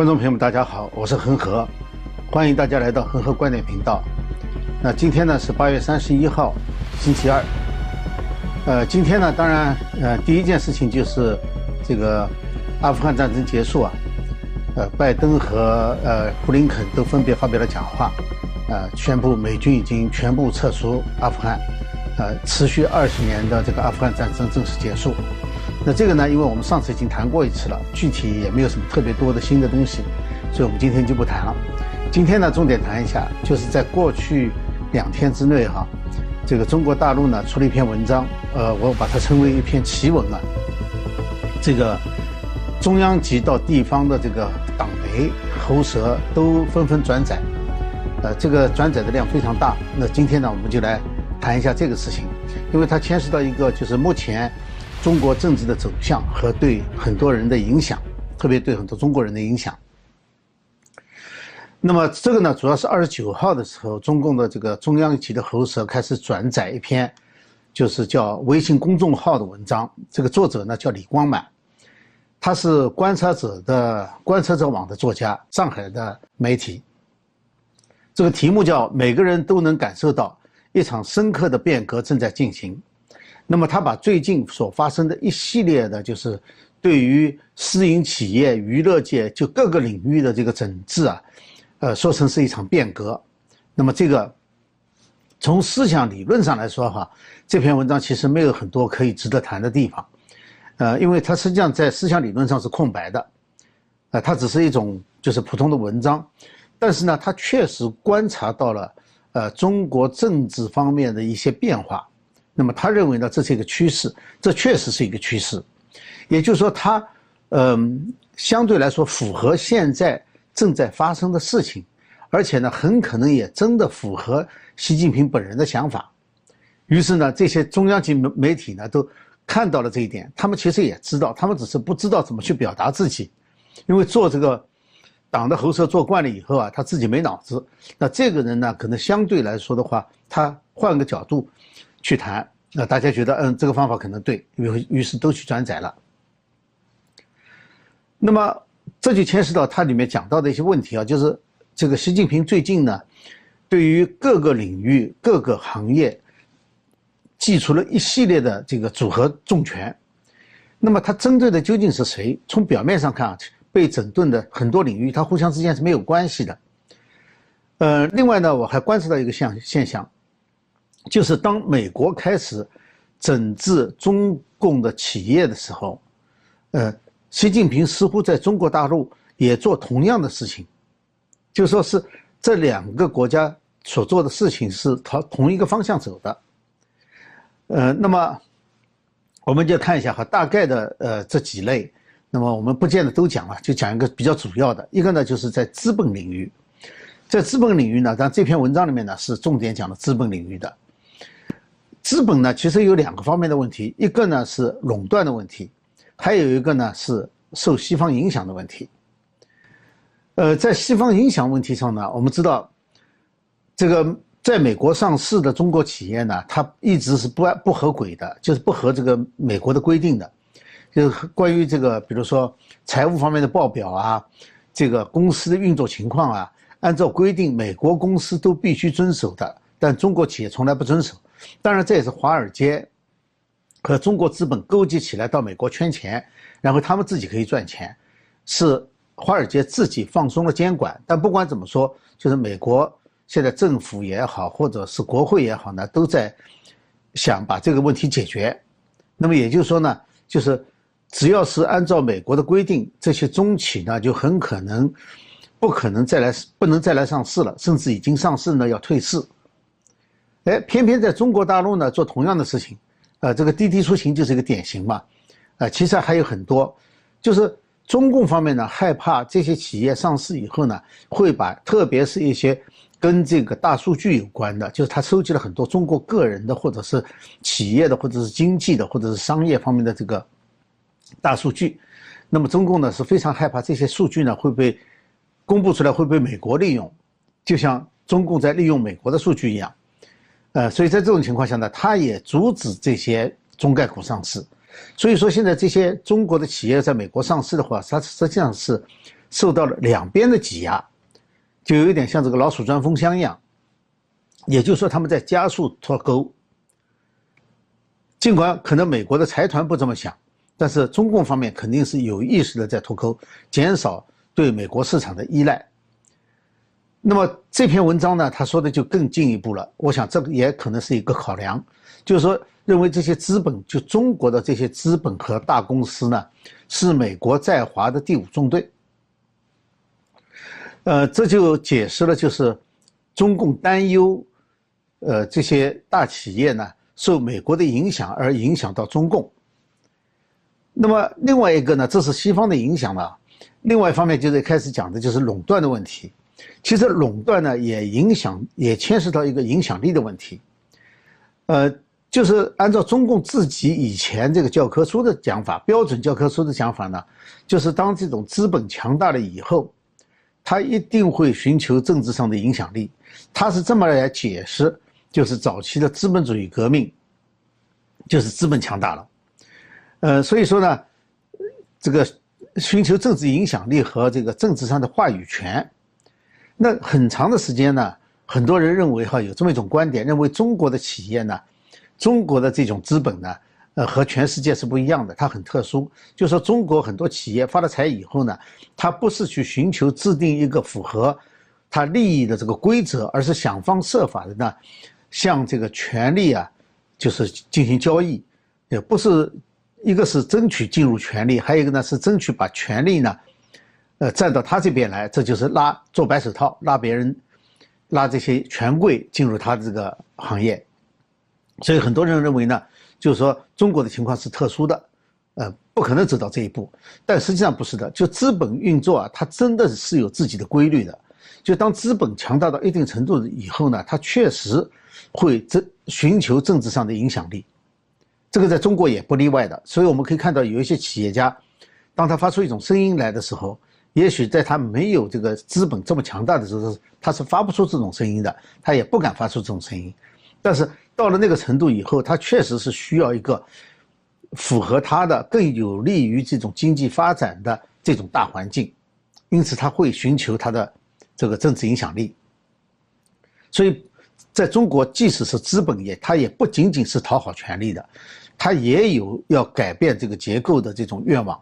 观众朋友们，大家好，我是恒河，欢迎大家来到恒河观点频道。那今天呢是八月三十一号，星期二。呃，今天呢，当然，呃，第一件事情就是这个阿富汗战争结束啊。呃，拜登和呃布林肯都分别发表了讲话，呃，宣布美军已经全部撤出阿富汗，呃，持续二十年的这个阿富汗战争正式结束。那这个呢，因为我们上次已经谈过一次了，具体也没有什么特别多的新的东西，所以我们今天就不谈了。今天呢，重点谈一下，就是在过去两天之内哈，这个中国大陆呢出了一篇文章，呃，我把它称为一篇奇文啊。这个中央级到地方的这个党媒、喉舌都纷纷转载，呃，这个转载的量非常大。那今天呢，我们就来谈一下这个事情，因为它牵涉到一个就是目前。中国政治的走向和对很多人的影响，特别对很多中国人的影响。那么这个呢，主要是二十九号的时候，中共的这个中央级的喉舌开始转载一篇，就是叫微信公众号的文章。这个作者呢叫李光满，他是观察者的观察者网的作家，上海的媒体。这个题目叫“每个人都能感受到一场深刻的变革正在进行”。那么他把最近所发生的一系列的，就是对于私营企业、娱乐界就各个领域的这个整治啊，呃，说成是一场变革。那么这个从思想理论上来说哈，这篇文章其实没有很多可以值得谈的地方，呃，因为它实际上在思想理论上是空白的，呃，它只是一种就是普通的文章，但是呢，它确实观察到了呃中国政治方面的一些变化。那么他认为呢，这是一个趋势，这确实是一个趋势，也就是说，他，嗯，相对来说符合现在正在发生的事情，而且呢，很可能也真的符合习近平本人的想法。于是呢，这些中央级媒媒体呢都看到了这一点，他们其实也知道，他们只是不知道怎么去表达自己，因为做这个党的喉舌做惯了以后啊，他自己没脑子。那这个人呢，可能相对来说的话，他换个角度。去谈，那大家觉得，嗯，这个方法可能对，于于是都去转载了。那么这就牵涉到它里面讲到的一些问题啊，就是这个习近平最近呢，对于各个领域、各个行业，寄出了一系列的这个组合重拳。那么它针对的究竟是谁？从表面上看啊，被整顿的很多领域，它互相之间是没有关系的。呃，另外呢，我还观察到一个现现象。就是当美国开始整治中共的企业的时候，呃，习近平似乎在中国大陆也做同样的事情，就说是这两个国家所做的事情是朝同一个方向走的。呃，那么我们就看一下哈，大概的呃这几类，那么我们不见得都讲了，就讲一个比较主要的，一个呢就是在资本领域，在资本领域呢，但这篇文章里面呢是重点讲了资本领域的。资本呢，其实有两个方面的问题，一个呢是垄断的问题，还有一个呢是受西方影响的问题。呃，在西方影响问题上呢，我们知道，这个在美国上市的中国企业呢，它一直是不不合规的，就是不合这个美国的规定的，就是关于这个，比如说财务方面的报表啊，这个公司的运作情况啊，按照规定，美国公司都必须遵守的，但中国企业从来不遵守。当然，这也是华尔街和中国资本勾结起来到美国圈钱，然后他们自己可以赚钱，是华尔街自己放松了监管。但不管怎么说，就是美国现在政府也好，或者是国会也好呢，都在想把这个问题解决。那么也就是说呢，就是只要是按照美国的规定，这些中企呢就很可能不可能再来，不能再来上市了，甚至已经上市呢要退市。哎，偏偏在中国大陆呢做同样的事情，呃，这个滴滴出行就是一个典型嘛，呃，其实还有很多，就是中共方面呢害怕这些企业上市以后呢，会把特别是一些跟这个大数据有关的，就是他收集了很多中国个人的或者是企业的或者是经济的或者是商业方面的这个大数据，那么中共呢是非常害怕这些数据呢会被公布出来会被美国利用，就像中共在利用美国的数据一样。呃，所以在这种情况下呢，它也阻止这些中概股上市。所以说，现在这些中国的企业在美国上市的话，它实际上是受到了两边的挤压，就有一点像这个老鼠钻风箱一样。也就是说，他们在加速脱钩。尽管可能美国的财团不这么想，但是中共方面肯定是有意识的在脱钩，减少对美国市场的依赖。那么这篇文章呢，他说的就更进一步了。我想这个也可能是一个考量，就是说认为这些资本，就中国的这些资本和大公司呢，是美国在华的第五纵队。呃，这就解释了，就是中共担忧，呃，这些大企业呢受美国的影响而影响到中共。那么另外一个呢，这是西方的影响了。另外一方面就是开始讲的就是垄断的问题。其实垄断呢，也影响，也牵涉到一个影响力的问题。呃，就是按照中共自己以前这个教科书的讲法，标准教科书的讲法呢，就是当这种资本强大了以后，他一定会寻求政治上的影响力。他是这么来解释，就是早期的资本主义革命，就是资本强大了。呃，所以说呢，这个寻求政治影响力和这个政治上的话语权。那很长的时间呢，很多人认为哈有这么一种观点，认为中国的企业呢，中国的这种资本呢，呃和全世界是不一样的，它很特殊。就说中国很多企业发了财以后呢，它不是去寻求制定一个符合它利益的这个规则，而是想方设法的呢，向这个权力啊，就是进行交易，也不是一个是争取进入权力，还有一个呢是争取把权力呢。呃，站到他这边来，这就是拉做白手套，拉别人，拉这些权贵进入他的这个行业。所以很多人认为呢，就是说中国的情况是特殊的，呃，不可能走到这一步。但实际上不是的，就资本运作啊，它真的是有自己的规律的。就当资本强大到一定程度以后呢，它确实会这寻求政治上的影响力，这个在中国也不例外的。所以我们可以看到，有一些企业家，当他发出一种声音来的时候。也许在他没有这个资本这么强大的时候，他是发不出这种声音的，他也不敢发出这种声音。但是到了那个程度以后，他确实是需要一个符合他的、更有利于这种经济发展的这种大环境，因此他会寻求他的这个政治影响力。所以，在中国，即使是资本业，他也不仅仅是讨好权力的，他也有要改变这个结构的这种愿望。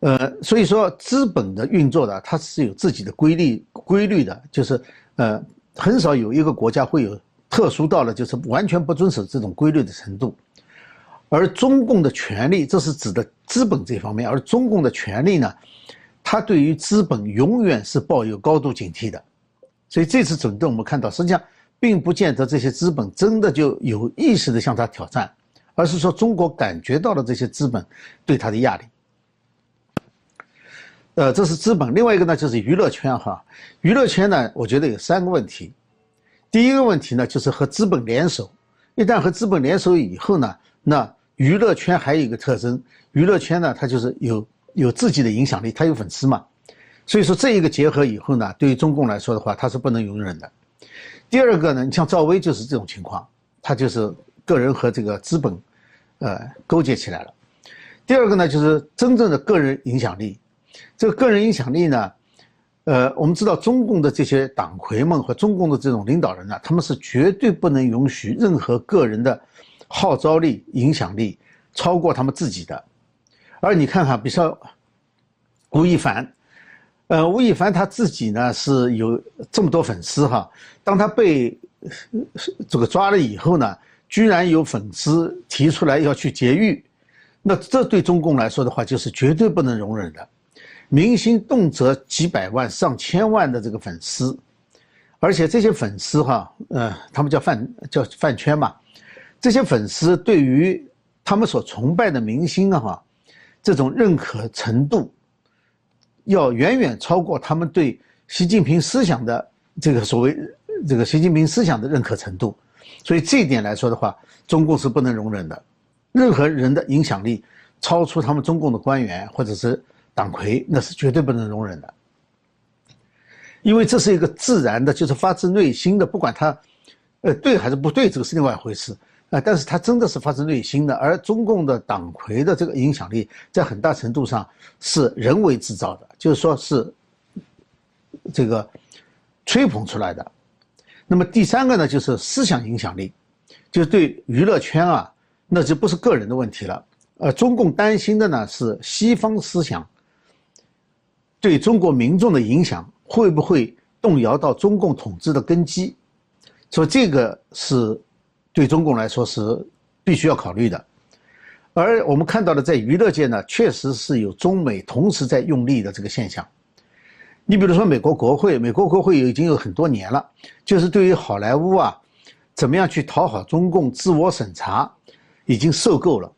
呃，所以说资本的运作呢，它是有自己的规律规律的，就是呃，很少有一个国家会有特殊到了就是完全不遵守这种规律的程度。而中共的权利，这是指的资本这方面，而中共的权利呢，它对于资本永远是抱有高度警惕的。所以这次整顿我们看到，实际上并不见得这些资本真的就有意识的向他挑战，而是说中国感觉到了这些资本对他的压力。呃，这是资本。另外一个呢，就是娱乐圈哈。娱乐圈呢，我觉得有三个问题。第一个问题呢，就是和资本联手。一旦和资本联手以后呢，那娱乐圈还有一个特征，娱乐圈呢，它就是有有自己的影响力，它有粉丝嘛。所以说这一个结合以后呢，对于中共来说的话，它是不能容忍的。第二个呢，你像赵薇就是这种情况，他就是个人和这个资本，呃，勾结起来了。第二个呢，就是真正的个人影响力。这个个人影响力呢，呃，我们知道中共的这些党魁们和中共的这种领导人呢，他们是绝对不能允许任何个人的号召力、影响力超过他们自己的。而你看看，比如说吴亦凡，呃，吴亦凡他自己呢是有这么多粉丝哈，当他被这个抓了以后呢，居然有粉丝提出来要去劫狱，那这对中共来说的话，就是绝对不能容忍的。明星动辄几百万、上千万的这个粉丝，而且这些粉丝哈，呃，他们叫饭叫饭圈嘛，这些粉丝对于他们所崇拜的明星啊哈，这种认可程度，要远远超过他们对习近平思想的这个所谓这个习近平思想的认可程度，所以这一点来说的话，中共是不能容忍的，任何人的影响力超出他们中共的官员或者是。党魁那是绝对不能容忍的，因为这是一个自然的，就是发自内心的，不管他，呃，对还是不对，这个是另外一回事。啊，但是它真的是发自内心的。而中共的党魁的这个影响力，在很大程度上是人为制造的，就是说是这个吹捧出来的。那么第三个呢，就是思想影响力，就是对娱乐圈啊，那就不是个人的问题了。呃，中共担心的呢是西方思想对中国民众的影响会不会动摇到中共统治的根基，所以这个是对中共来说是必须要考虑的。而我们看到的，在娱乐界呢，确实是有中美同时在用力的这个现象。你比如说，美国国会，美国国会已经有很多年了，就是对于好莱坞啊，怎么样去讨好中共、自我审查，已经受够了。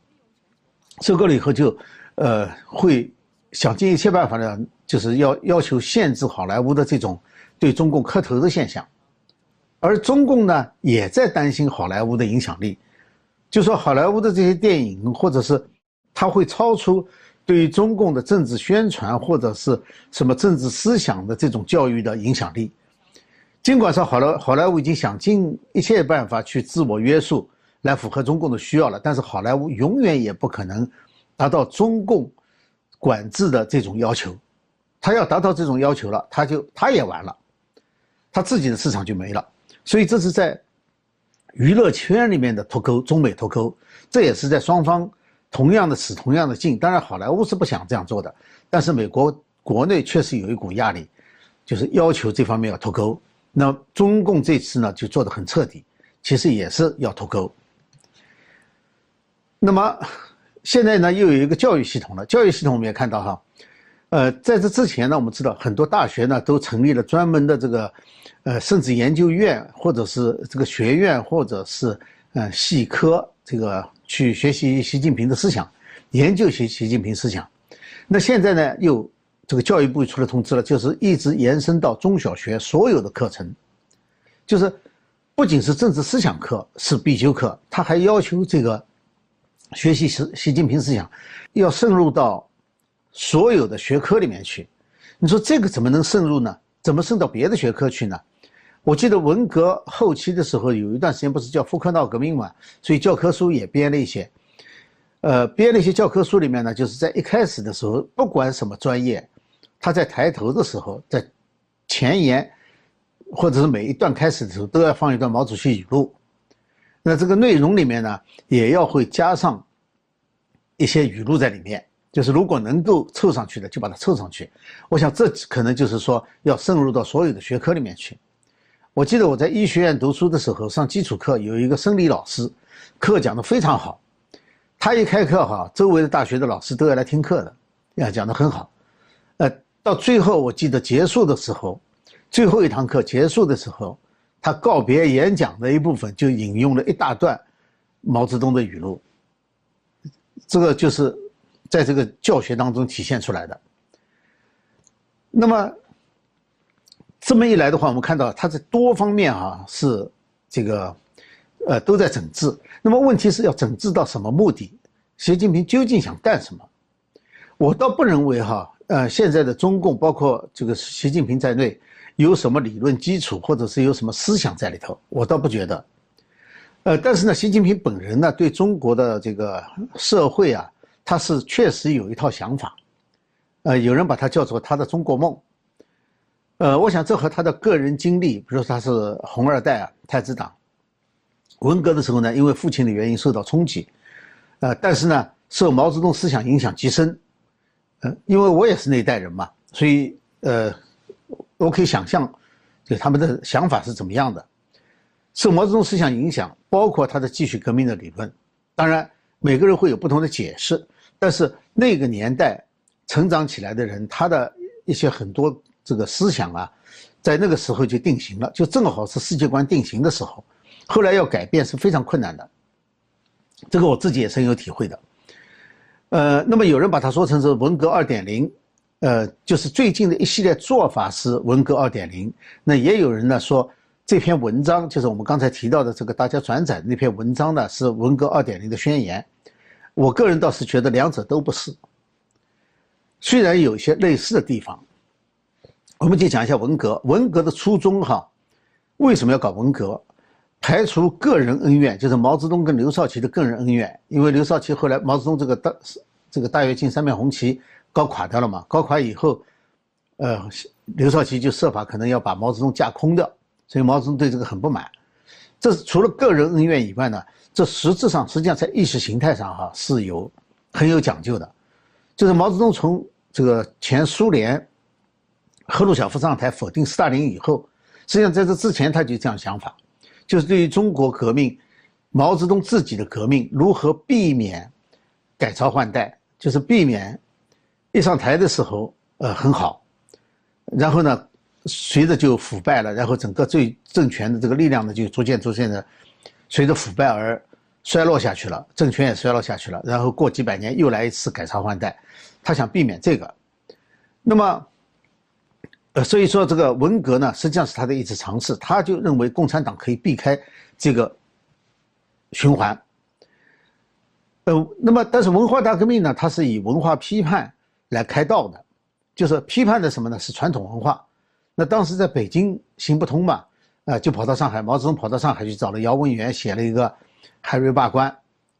受够了以后，就，呃，会想尽一切办法呢，就是要要求限制好莱坞的这种对中共磕头的现象。而中共呢，也在担心好莱坞的影响力，就说好莱坞的这些电影，或者是它会超出。对于中共的政治宣传或者是什么政治思想的这种教育的影响力，尽管说好莱好莱坞已经想尽一切办法去自我约束，来符合中共的需要了，但是好莱坞永远也不可能达到中共管制的这种要求。他要达到这种要求了，他就他也完了，他自己的市场就没了。所以这是在娱乐圈里面的脱钩，中美脱钩，这也是在双方。同样的使同样的劲，当然好莱坞是不想这样做的，但是美国国内确实有一股压力，就是要求这方面要脱钩。那中共这次呢就做得很彻底，其实也是要脱钩。那么现在呢又有一个教育系统了，教育系统我们也看到哈，呃，在这之前呢，我们知道很多大学呢都成立了专门的这个，呃，甚至研究院或者是这个学院或者是呃系科这个。去学习习近平的思想，研究习习近平思想。那现在呢，又这个教育部出了通知了，就是一直延伸到中小学所有的课程，就是不仅是政治思想课是必修课，他还要求这个学习习习近平思想要渗入到所有的学科里面去。你说这个怎么能渗入呢？怎么渗到别的学科去呢？我记得文革后期的时候，有一段时间不是叫“复课闹革命”嘛，所以教科书也编了一些。呃，编了一些教科书里面呢，就是在一开始的时候，不管什么专业，他在抬头的时候，在前言或者是每一段开始的时候，都要放一段毛主席语录。那这个内容里面呢，也要会加上一些语录在里面，就是如果能够凑上去的，就把它凑上去。我想这可能就是说要渗入到所有的学科里面去。我记得我在医学院读书的时候，上基础课有一个生理老师，课讲得非常好。他一开课哈，周围的大学的老师都要来听课的，呀，讲得很好。呃，到最后我记得结束的时候，最后一堂课结束的时候，他告别演讲的一部分就引用了一大段毛泽东的语录。这个就是在这个教学当中体现出来的。那么。这么一来的话，我们看到他在多方面啊是这个，呃，都在整治。那么问题是要整治到什么目的？习近平究竟想干什么？我倒不认为哈，呃，现在的中共包括这个习近平在内，有什么理论基础或者是有什么思想在里头？我倒不觉得。呃，但是呢，习近平本人呢，对中国的这个社会啊，他是确实有一套想法。呃，有人把它叫做他的中国梦。呃，我想这和他的个人经历，比如说他是红二代啊，太子党。文革的时候呢，因为父亲的原因受到冲击，呃，但是呢，受毛泽东思想影响极深。呃，因为我也是那一代人嘛，所以呃，我可以想象，就他们的想法是怎么样的。受毛泽东思想影响，包括他的继续革命的理论。当然，每个人会有不同的解释，但是那个年代成长起来的人，他的一些很多。这个思想啊，在那个时候就定型了，就正好是世界观定型的时候，后来要改变是非常困难的。这个我自己也深有体会的。呃，那么有人把它说成是文革二点零，呃，就是最近的一系列做法是文革二点零。那也有人呢说这篇文章就是我们刚才提到的这个大家转载的那篇文章呢是文革二点零的宣言。我个人倒是觉得两者都不是，虽然有些类似的地方。我们就讲一下文革。文革的初衷，哈，为什么要搞文革？排除个人恩怨，就是毛泽东跟刘少奇的个人恩怨，因为刘少奇后来毛泽东这个大这个大跃进三面红旗搞垮掉了嘛，搞垮以后，呃，刘少奇就设法可能要把毛泽东架空掉，所以毛泽东对这个很不满。这除了个人恩怨以外呢，这实质上实际上在意识形态上哈是有很有讲究的，就是毛泽东从这个前苏联赫鲁晓夫上台否定斯大林以后，实际上在这之前他就这样想法，就是对于中国革命，毛泽东自己的革命如何避免改朝换代，就是避免一上台的时候呃很好，然后呢。随着就腐败了，然后整个最政权的这个力量呢，就逐渐逐渐的随着腐败而衰落下去了，政权也衰落下去了。然后过几百年又来一次改朝换代，他想避免这个。那么，呃，所以说这个文革呢，实际上是他的一次尝试。他就认为共产党可以避开这个循环。呃，那么但是文化大革命呢，它是以文化批判来开道的，就是批判的什么呢？是传统文化。那当时在北京行不通嘛，啊，就跑到上海。毛泽东跑到上海去找了姚文元，写了一个《海瑞罢官》，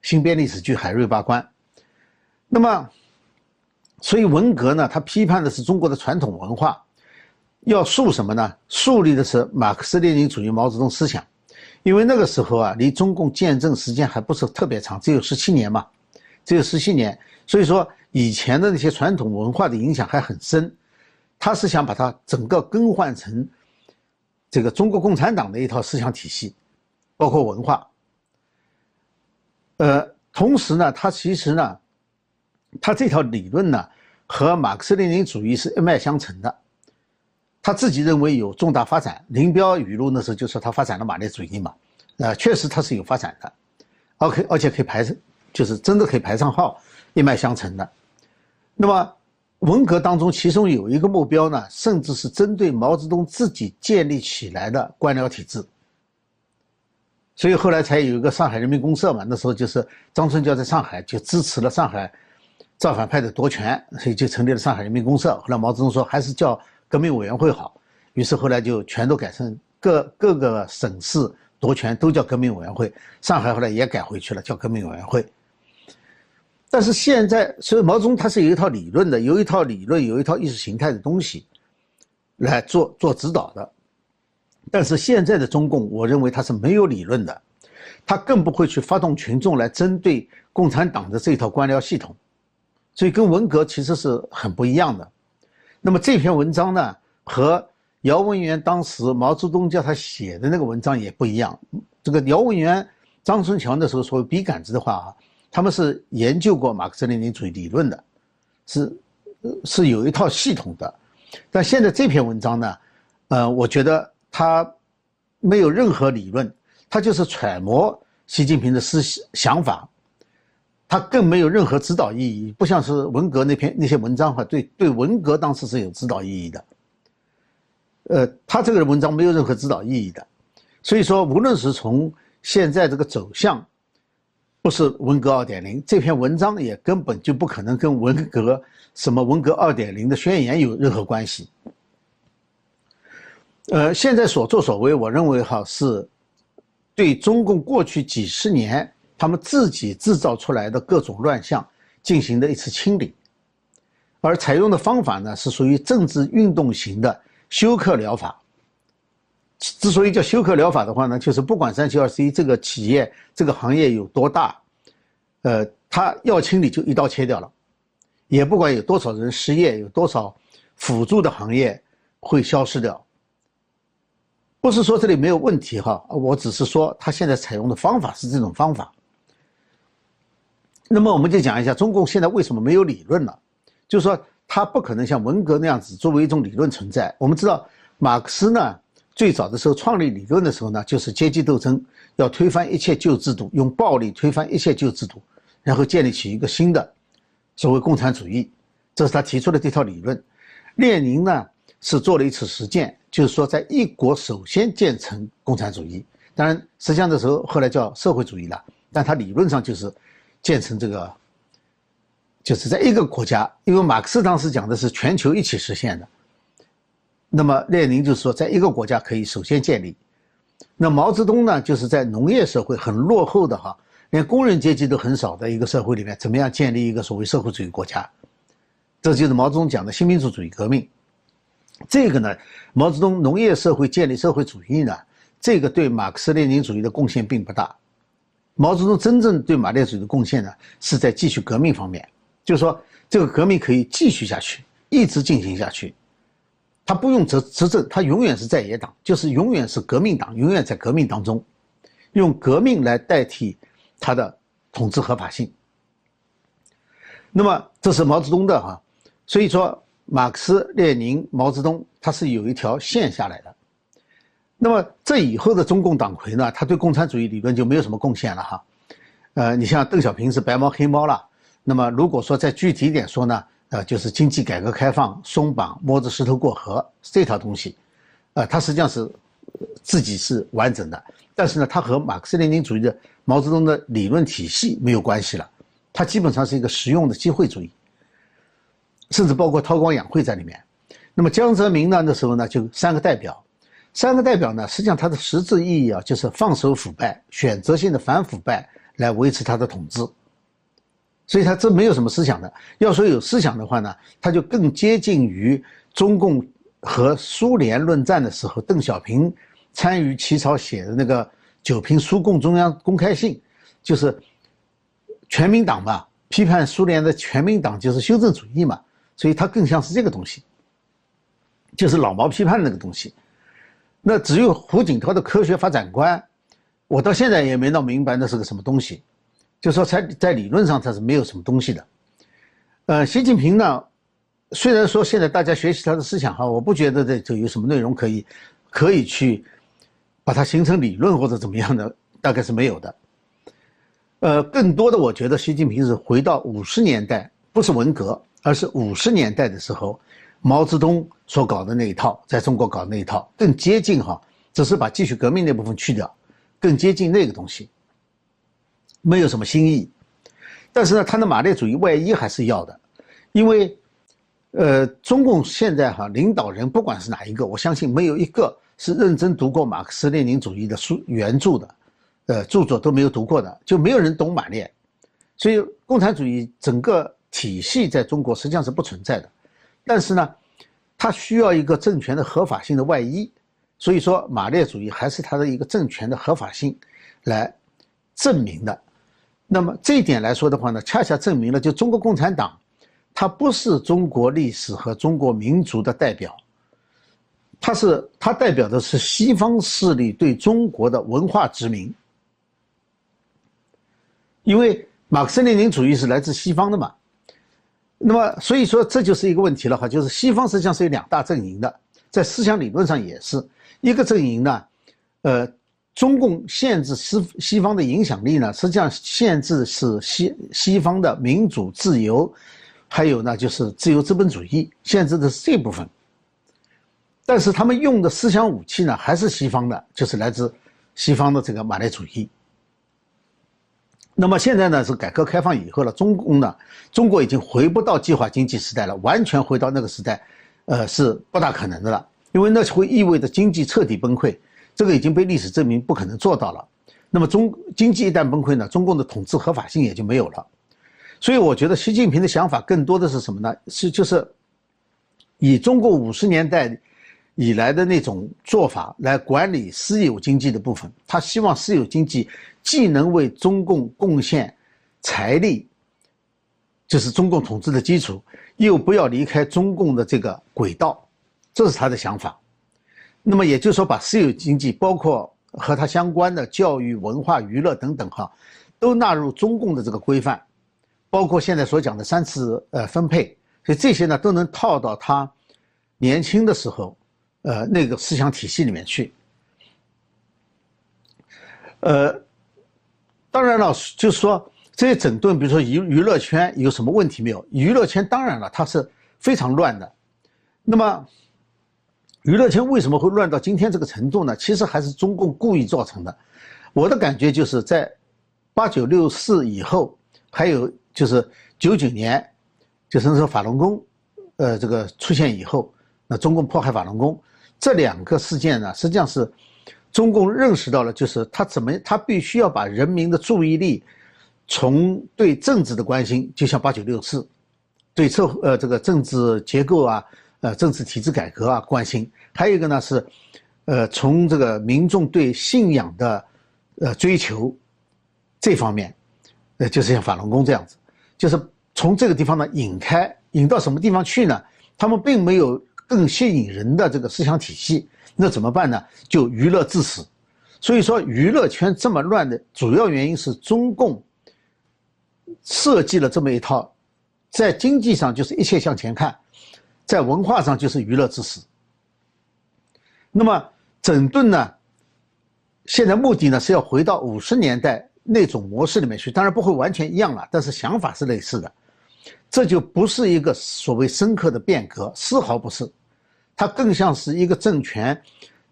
新编历史剧《海瑞罢官》。那么，所以文革呢，他批判的是中国的传统文化，要树什么呢？树立的是马克思列宁主义、毛泽东思想。因为那个时候啊，离中共建政时间还不是特别长，只有十七年嘛，只有十七年。所以说，以前的那些传统文化的影响还很深。他是想把它整个更换成这个中国共产党的一套思想体系，包括文化。呃，同时呢，他其实呢，他这套理论呢和马克思列宁主义是一脉相承的。他自己认为有重大发展，林彪语录那时候就说他发展了马列主义嘛，呃，确实他是有发展的，OK，而且可以排上，就是真的可以排上号，一脉相承的。那么。文革当中，其中有一个目标呢，甚至是针对毛泽东自己建立起来的官僚体制。所以后来才有一个上海人民公社嘛，那时候就是张春娇在上海就支持了上海造反派的夺权，所以就成立了上海人民公社。后来毛泽东说还是叫革命委员会好，于是后来就全都改成各各个省市夺权都叫革命委员会，上海后来也改回去了，叫革命委员会。但是现在，所以毛泽东他是有一套理论的，有一套理论，有一套意识形态的东西，来做做指导的。但是现在的中共，我认为他是没有理论的，他更不会去发动群众来针对共产党的这套官僚系统，所以跟文革其实是很不一样的。那么这篇文章呢，和姚文元当时毛泽东叫他写的那个文章也不一样。这个姚文元、张春桥那时候说笔杆子的话啊。他们是研究过马克思列宁主义理论的，是是有一套系统的，但现在这篇文章呢，呃，我觉得他没有任何理论，他就是揣摩习近平的思想法，他更没有任何指导意义，不像是文革那篇那些文章哈，对对，文革当时是有指导意义的，呃，他这个文章没有任何指导意义的，所以说无论是从现在这个走向。不是文革二点零这篇文章也根本就不可能跟文革什么文革二点零的宣言有任何关系。呃，现在所作所为，我认为哈是对中共过去几十年他们自己制造出来的各种乱象进行的一次清理，而采用的方法呢是属于政治运动型的休克疗法。之所以叫休克疗法的话呢，就是不管三七二十一这个企业、这个行业有多大，呃，他要清理就一刀切掉了，也不管有多少人失业，有多少辅助的行业会消失掉。不是说这里没有问题哈，我只是说他现在采用的方法是这种方法。那么我们就讲一下中共现在为什么没有理论了，就是说他不可能像文革那样子作为一种理论存在。我们知道马克思呢。最早的时候创立理论的时候呢，就是阶级斗争，要推翻一切旧制度，用暴力推翻一切旧制度，然后建立起一个新的所谓共产主义，这是他提出的这套理论。列宁呢是做了一次实践，就是说在一国首先建成共产主义，当然实际上的时候后来叫社会主义了，但他理论上就是建成这个，就是在一个国家，因为马克思当时讲的是全球一起实现的。那么列宁就是说，在一个国家可以首先建立，那毛泽东呢，就是在农业社会很落后的哈，连工人阶级都很少的一个社会里面，怎么样建立一个所谓社会主义国家？这就是毛泽东讲的新民主主义革命。这个呢，毛泽东农业社会建立社会主义呢，这个对马克思列宁主义的贡献并不大。毛泽东真正对马列主义的贡献呢，是在继续革命方面，就是说这个革命可以继续下去，一直进行下去。他不用执执政，他永远是在野党，就是永远是革命党，永远在革命当中，用革命来代替他的统治合法性。那么这是毛泽东的哈，所以说马克思、列宁、毛泽东他是有一条线下来的。那么这以后的中共党魁呢，他对共产主义理论就没有什么贡献了哈。呃，你像邓小平是白猫黑猫了。那么如果说再具体一点说呢？啊，就是经济改革开放松绑摸着石头过河这套东西，啊，它实际上是自己是完整的，但是呢，它和马克思列宁主义的毛泽东的理论体系没有关系了，它基本上是一个实用的机会主义，甚至包括韬光养晦在里面。那么江泽民呢，那时候呢就三个代表，三个代表呢，实际上它的实质意义啊，就是放手腐败，选择性的反腐败来维持他的统治。所以他这没有什么思想的。要说有思想的话呢，他就更接近于中共和苏联论战的时候，邓小平参与起草写的那个《九评苏共中央公开信》，就是全民党嘛，批判苏联的全民党就是修正主义嘛。所以他更像是这个东西，就是老毛批判那个东西。那只有胡锦涛的科学发展观，我到现在也没闹明白那是个什么东西。就说在在理论上它是没有什么东西的，呃，习近平呢，虽然说现在大家学习他的思想哈，我不觉得这这有什么内容可以可以去把它形成理论或者怎么样的，大概是没有的。呃，更多的我觉得习近平是回到五十年代，不是文革，而是五十年代的时候，毛泽东所搞的那一套，在中国搞的那一套更接近哈，只是把继续革命那部分去掉，更接近那个东西。没有什么新意，但是呢，他的马列主义外衣还是要的，因为，呃，中共现在哈领导人不管是哪一个，我相信没有一个是认真读过马克思列宁主义的书原著的，呃，著作都没有读过的，就没有人懂马列，所以共产主义整个体系在中国实际上是不存在的，但是呢，它需要一个政权的合法性的外衣，所以说马列主义还是它的一个政权的合法性来证明的。那么这一点来说的话呢，恰恰证明了，就中国共产党，它不是中国历史和中国民族的代表，它是它代表的是西方势力对中国的文化殖民。因为马克思列宁主义是来自西方的嘛，那么所以说这就是一个问题了哈，就是西方实际上是有两大阵营的，在思想理论上也是一个阵营呢，呃。中共限制西西方的影响力呢，实际上限制是西西方的民主自由，还有呢就是自由资本主义，限制的是这部分。但是他们用的思想武器呢，还是西方的，就是来自西方的这个马列主义。那么现在呢是改革开放以后了，中共呢，中国已经回不到计划经济时代了，完全回到那个时代，呃是不大可能的了，因为那会意味着经济彻底崩溃。这个已经被历史证明不可能做到了。那么中经济一旦崩溃呢，中共的统治合法性也就没有了。所以我觉得习近平的想法更多的是什么呢？是就是以中国五十年代以来的那种做法来管理私有经济的部分。他希望私有经济既能为中共贡献财力，就是中共统治的基础，又不要离开中共的这个轨道，这是他的想法。那么也就是说，把私有经济，包括和它相关的教育、文化、娱乐等等，哈，都纳入中共的这个规范，包括现在所讲的三次呃分配，所以这些呢都能套到他年轻的时候，呃那个思想体系里面去。呃，当然了，就是说这些整顿，比如说娱娱乐圈有什么问题没有？娱乐圈当然了，它是非常乱的。那么。娱乐圈为什么会乱到今天这个程度呢？其实还是中共故意造成的。我的感觉就是在八九六四以后，还有就是九九年，就是说法轮功，呃，这个出现以后，那中共迫害法轮功这两个事件呢，实际上是中共认识到了，就是他怎么，他必须要把人民的注意力从对政治的关心，就像八九六四，对策呃这个政治结构啊，呃政治体制改革啊关心，还有一个呢是，呃从这个民众对信仰的呃追求这方面，呃就是像法轮功这样子，就是从这个地方呢引开，引到什么地方去呢？他们并没有更吸引人的这个思想体系。那怎么办呢？就娱乐致死。所以说，娱乐圈这么乱的主要原因是中共设计了这么一套，在经济上就是一切向前看，在文化上就是娱乐致死。那么整顿呢？现在目的呢是要回到五十年代那种模式里面去，当然不会完全一样了，但是想法是类似的。这就不是一个所谓深刻的变革，丝毫不是。它更像是一个政权，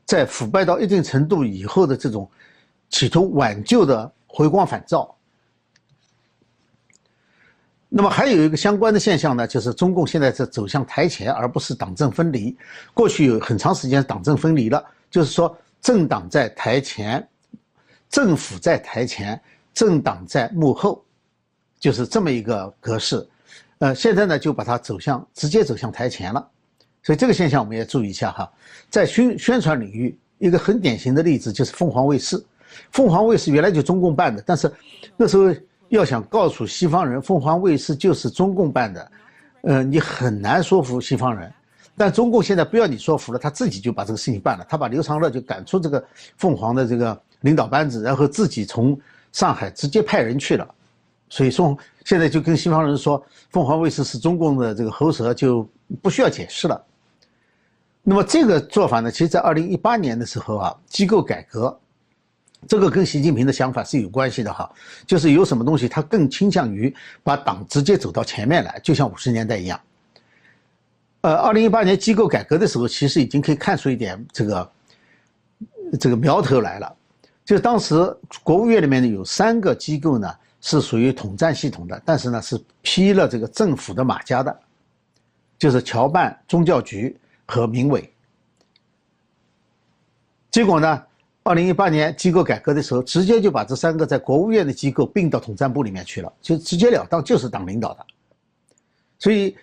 在腐败到一定程度以后的这种企图挽救的回光返照。那么还有一个相关的现象呢，就是中共现在是走向台前，而不是党政分离。过去有很长时间党政分离了，就是说政党在台前，政府在台前，政党在幕后，就是这么一个格式。呃，现在呢就把它走向直接走向台前了。所以这个现象我们也注意一下哈，在宣宣传领域，一个很典型的例子就是凤凰卫视。凤凰卫视原来就中共办的，但是那时候要想告诉西方人凤凰卫视就是中共办的，呃，你很难说服西方人。但中共现在不要你说服了，他自己就把这个事情办了，他把刘长乐就赶出这个凤凰的这个领导班子，然后自己从上海直接派人去了。所以说现在就跟西方人说凤凰卫视是中共的这个喉舌，就不需要解释了。那么这个做法呢，其实，在二零一八年的时候啊，机构改革，这个跟习近平的想法是有关系的哈，就是有什么东西他更倾向于把党直接走到前面来，就像五十年代一样。呃，二零一八年机构改革的时候，其实已经可以看出一点这个这个苗头来了，就当时国务院里面呢有三个机构呢是属于统战系统的，但是呢是披了这个政府的马甲的，就是侨办、宗教局。和民委，结果呢？二零一八年机构改革的时候，直接就把这三个在国务院的机构并到统战部里面去了，就直截了当就是党领导的。所以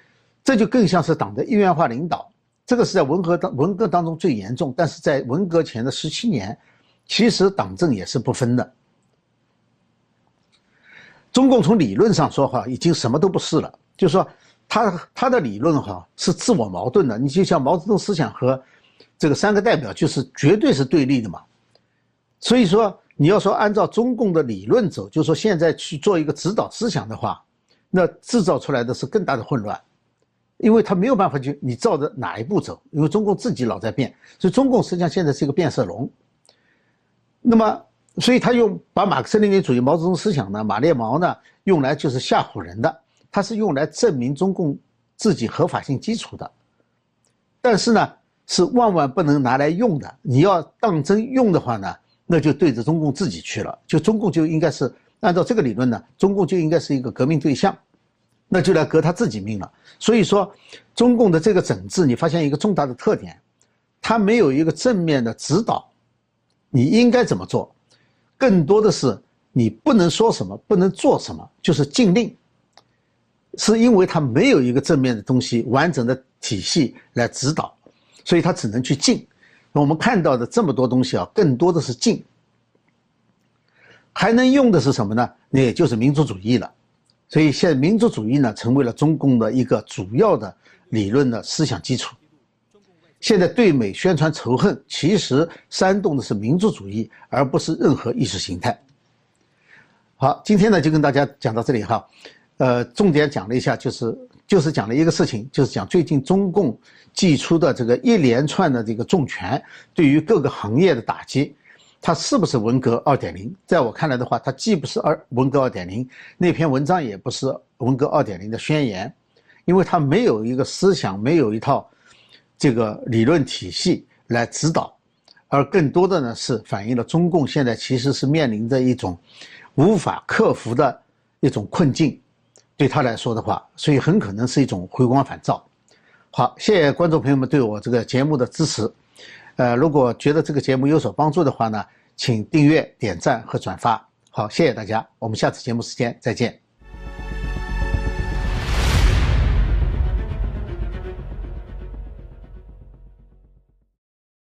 这就更像是党的一元化领导。这个是在文革当文革当中最严重，但是在文革前的十七年，其实党政也是不分的。中共从理论上说哈，已经什么都不是了，就是说。他他的理论哈是自我矛盾的，你就像毛泽东思想和这个三个代表就是绝对是对立的嘛。所以说你要说按照中共的理论走，就说现在去做一个指导思想的话，那制造出来的是更大的混乱，因为他没有办法去你照着哪一步走，因为中共自己老在变，所以中共实际上现在是一个变色龙。那么，所以他用把马克思列宁主义、毛泽东思想呢、马列毛呢用来就是吓唬人的。它是用来证明中共自己合法性基础的，但是呢，是万万不能拿来用的。你要当真用的话呢，那就对着中共自己去了。就中共就应该是按照这个理论呢，中共就应该是一个革命对象，那就来革他自己命了。所以说，中共的这个整治，你发现一个重大的特点，它没有一个正面的指导，你应该怎么做，更多的是你不能说什么，不能做什么，就是禁令。是因为他没有一个正面的东西、完整的体系来指导，所以他只能去禁。我们看到的这么多东西啊，更多的是禁。还能用的是什么呢？那也就是民族主义了。所以现在民族主义呢，成为了中共的一个主要的理论的思想基础。现在对美宣传仇恨，其实煽动的是民族主义，而不是任何意识形态。好，今天呢就跟大家讲到这里哈。呃，重点讲了一下，就是就是讲了一个事情，就是讲最近中共祭出的这个一连串的这个重拳，对于各个行业的打击，它是不是文革二点零？在我看来的话，它既不是二文革二点零，那篇文章也不是文革二点零的宣言，因为它没有一个思想，没有一套这个理论体系来指导，而更多的呢是反映了中共现在其实是面临着一种无法克服的一种困境。对他来说的话，所以很可能是一种回光返照。好，谢谢观众朋友们对我这个节目的支持。呃，如果觉得这个节目有所帮助的话呢，请订阅、点赞和转发。好，谢谢大家，我们下次节目时间再见。